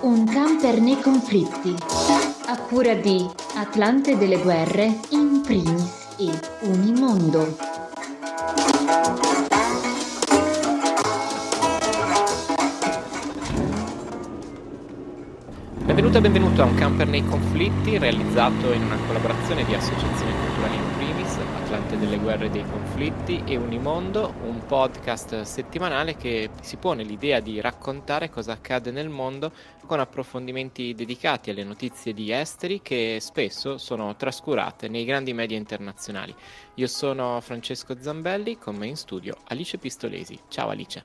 Un camper nei conflitti. A cura di Atlante delle guerre in primis e Unimondo. Benvenuto e benvenuto a Un camper nei conflitti realizzato in una collaborazione di associazioni Atlante delle guerre e dei conflitti e Unimondo, un podcast settimanale che si pone l'idea di raccontare cosa accade nel mondo con approfondimenti dedicati alle notizie di esteri che spesso sono trascurate nei grandi media internazionali. Io sono Francesco Zambelli, con me in studio Alice Pistolesi. Ciao Alice.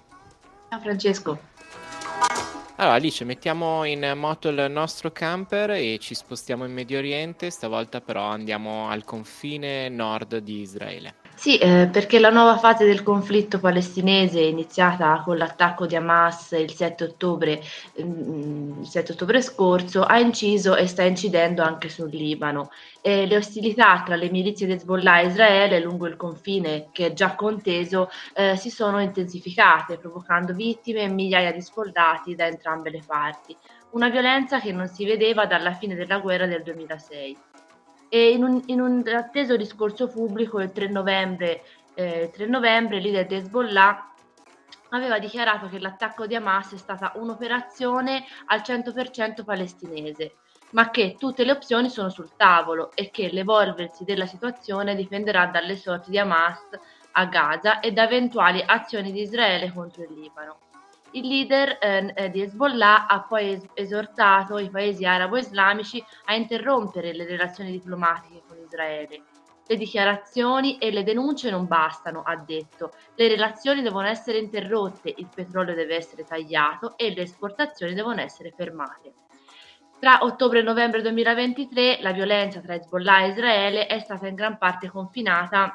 Ciao Francesco. Allora Alice, mettiamo in moto il nostro camper e ci spostiamo in Medio Oriente, stavolta però andiamo al confine nord di Israele. Sì, eh, perché la nuova fase del conflitto palestinese, iniziata con l'attacco di Hamas il 7 ottobre, mm, il 7 ottobre scorso, ha inciso e sta incidendo anche sul Libano. E le ostilità tra le milizie di Hezbollah e Israele lungo il confine, che è già conteso, eh, si sono intensificate, provocando vittime e migliaia di soldati da entrambe le parti. Una violenza che non si vedeva dalla fine della guerra del 2006. E in un, in un atteso discorso pubblico il 3 novembre, eh, 3 novembre leader di Hezbollah aveva dichiarato che l'attacco di Hamas è stata un'operazione al 100% palestinese, ma che tutte le opzioni sono sul tavolo e che l'evolversi della situazione dipenderà dalle sorti di Hamas a Gaza e da eventuali azioni di Israele contro il Libano. Il leader eh, eh, di Hezbollah ha poi es- esortato i paesi arabo-islamici a interrompere le relazioni diplomatiche con Israele. Le dichiarazioni e le denunce non bastano, ha detto. Le relazioni devono essere interrotte, il petrolio deve essere tagliato e le esportazioni devono essere fermate. Tra ottobre e novembre 2023 la violenza tra Hezbollah e Israele è stata in gran parte confinata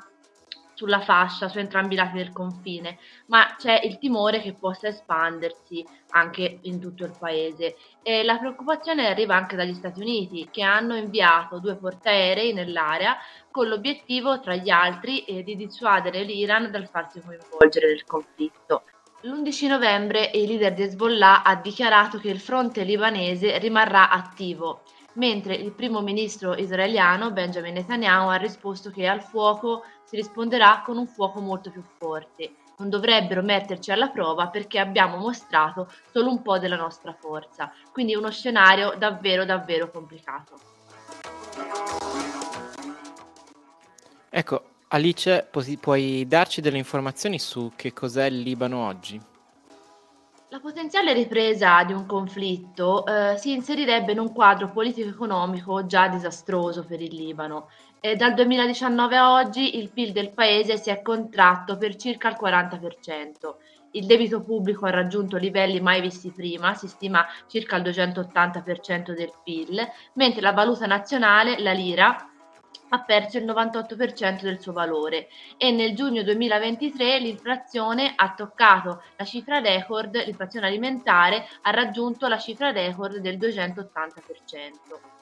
sulla fascia, su entrambi i lati del confine, ma c'è il timore che possa espandersi anche in tutto il paese. E la preoccupazione arriva anche dagli Stati Uniti, che hanno inviato due portaerei nell'area con l'obiettivo, tra gli altri, eh, di dissuadere l'Iran dal farsi coinvolgere nel conflitto. L'11 novembre il leader di Hezbollah ha dichiarato che il fronte libanese rimarrà attivo mentre il primo ministro israeliano Benjamin Netanyahu ha risposto che al fuoco si risponderà con un fuoco molto più forte. Non dovrebbero metterci alla prova perché abbiamo mostrato solo un po' della nostra forza. Quindi uno scenario davvero davvero complicato. Ecco, Alice, puoi darci delle informazioni su che cos'è il Libano oggi? La potenziale ripresa di un conflitto eh, si inserirebbe in un quadro politico-economico già disastroso per il Libano. E dal 2019 a oggi il PIL del paese si è contratto per circa il 40%. Il debito pubblico ha raggiunto livelli mai visti prima, si stima circa il 280% del PIL, mentre la valuta nazionale, la lira, ha perso il 98% del suo valore e nel giugno 2023 l'inflazione ha toccato la cifra record, l'inflazione alimentare ha raggiunto la cifra record del 280%.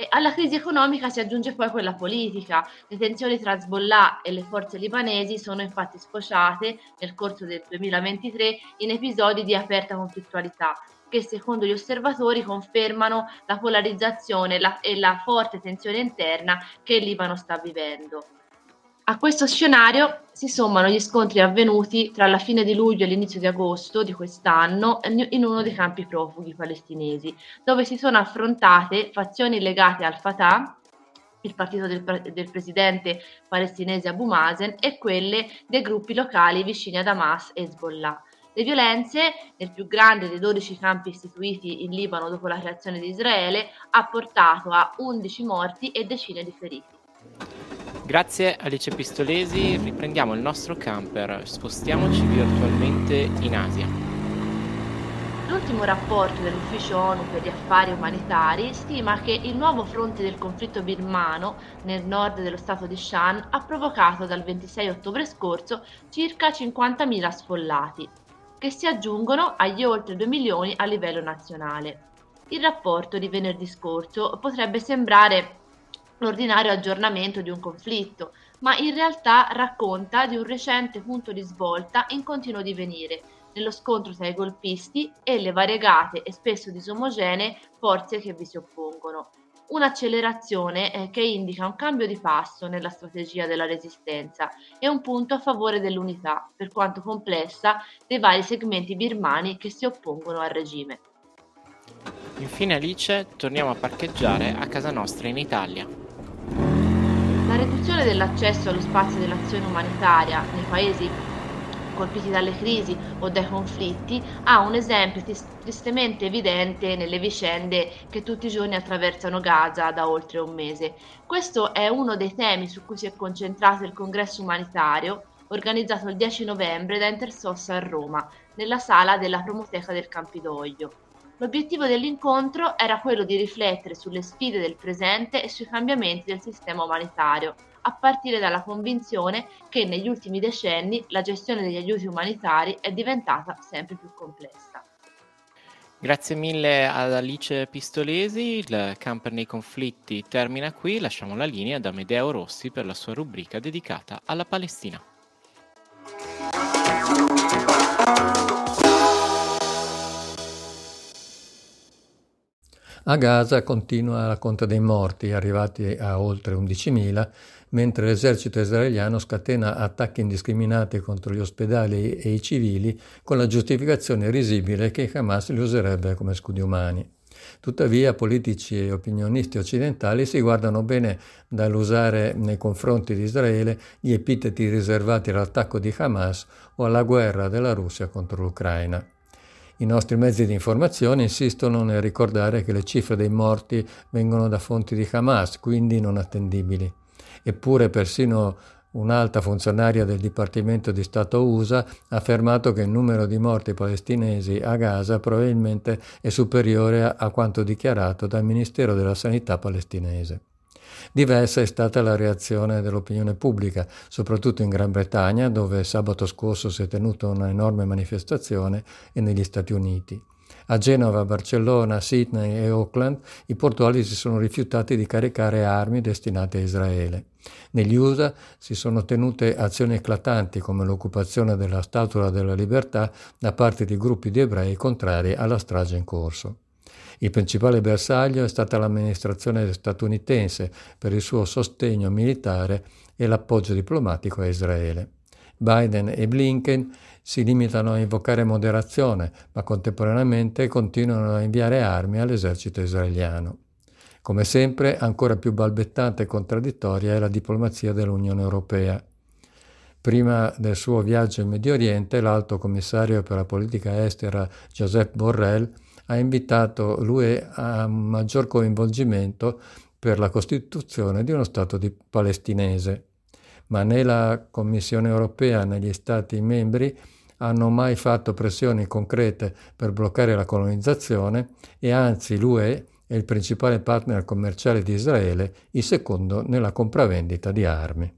E alla crisi economica si aggiunge poi quella politica. Le tensioni tra Hezbollah e le forze libanesi sono infatti sfociate nel corso del 2023 in episodi di aperta conflittualità che secondo gli osservatori confermano la polarizzazione la, e la forte tensione interna che il Libano sta vivendo. A questo scenario si sommano gli scontri avvenuti tra la fine di luglio e l'inizio di agosto di quest'anno in uno dei campi profughi palestinesi, dove si sono affrontate fazioni legate al Fatah, il partito del, del presidente palestinese Abu Mazen, e quelle dei gruppi locali vicini ad Hamas e Hezbollah. Le violenze, nel più grande dei 12 campi istituiti in Libano dopo la creazione di Israele, ha portato a 11 morti e decine di feriti. Grazie Alice Pistolesi, riprendiamo il nostro camper, spostiamoci virtualmente in Asia. L'ultimo rapporto dell'Ufficio ONU per gli affari umanitari stima che il nuovo fronte del conflitto birmano nel nord dello stato di Shan ha provocato dal 26 ottobre scorso circa 50.000 sfollati, che si aggiungono agli oltre 2 milioni a livello nazionale. Il rapporto di venerdì scorso potrebbe sembrare l'ordinario aggiornamento di un conflitto, ma in realtà racconta di un recente punto di svolta in continuo divenire, nello scontro tra i golpisti e le variegate e spesso disomogenee forze che vi si oppongono. Un'accelerazione eh, che indica un cambio di passo nella strategia della resistenza e un punto a favore dell'unità, per quanto complessa, dei vari segmenti birmani che si oppongono al regime. Infine Alice, torniamo a parcheggiare a casa nostra in Italia. La riduzione dell'accesso allo spazio dell'azione umanitaria nei paesi colpiti dalle crisi o dai conflitti ha un esempio tristemente evidente nelle vicende che tutti i giorni attraversano Gaza da oltre un mese. Questo è uno dei temi su cui si è concentrato il congresso umanitario organizzato il 10 novembre da Intersos a Roma, nella sala della Promoteca del Campidoglio. L'obiettivo dell'incontro era quello di riflettere sulle sfide del presente e sui cambiamenti del sistema umanitario, a partire dalla convinzione che negli ultimi decenni la gestione degli aiuti umanitari è diventata sempre più complessa. Grazie mille ad Alice Pistolesi, il camper nei conflitti termina qui, lasciamo la linea ad Amedeo Rossi per la sua rubrica dedicata alla Palestina. A Gaza continua la conta dei morti, arrivati a oltre 11.000, mentre l'esercito israeliano scatena attacchi indiscriminati contro gli ospedali e i civili con la giustificazione risibile che Hamas li userebbe come scudi umani. Tuttavia politici e opinionisti occidentali si guardano bene dall'usare nei confronti di Israele gli epiteti riservati all'attacco di Hamas o alla guerra della Russia contro l'Ucraina. I nostri mezzi di informazione insistono nel ricordare che le cifre dei morti vengono da fonti di Hamas, quindi non attendibili. Eppure persino un'alta funzionaria del Dipartimento di Stato USA ha affermato che il numero di morti palestinesi a Gaza probabilmente è superiore a quanto dichiarato dal Ministero della Sanità palestinese. Diversa è stata la reazione dell'opinione pubblica, soprattutto in Gran Bretagna, dove sabato scorso si è tenuta una enorme manifestazione, e negli Stati Uniti. A Genova, Barcellona, Sydney e Auckland i portuali si sono rifiutati di caricare armi destinate a Israele. Negli USA si sono tenute azioni eclatanti come l'occupazione della Statua della Libertà da parte di gruppi di ebrei contrari alla strage in corso. Il principale bersaglio è stata l'amministrazione statunitense per il suo sostegno militare e l'appoggio diplomatico a Israele. Biden e Blinken si limitano a invocare moderazione, ma contemporaneamente continuano a inviare armi all'esercito israeliano. Come sempre, ancora più balbettante e contraddittoria è la diplomazia dell'Unione Europea. Prima del suo viaggio in Medio Oriente, l'alto commissario per la politica estera Joseph Borrell ha invitato l'UE a un maggior coinvolgimento per la costituzione di uno Stato di palestinese. Ma né la Commissione europea né gli Stati membri hanno mai fatto pressioni concrete per bloccare la colonizzazione e anzi l'UE è il principale partner commerciale di Israele, il secondo nella compravendita di armi.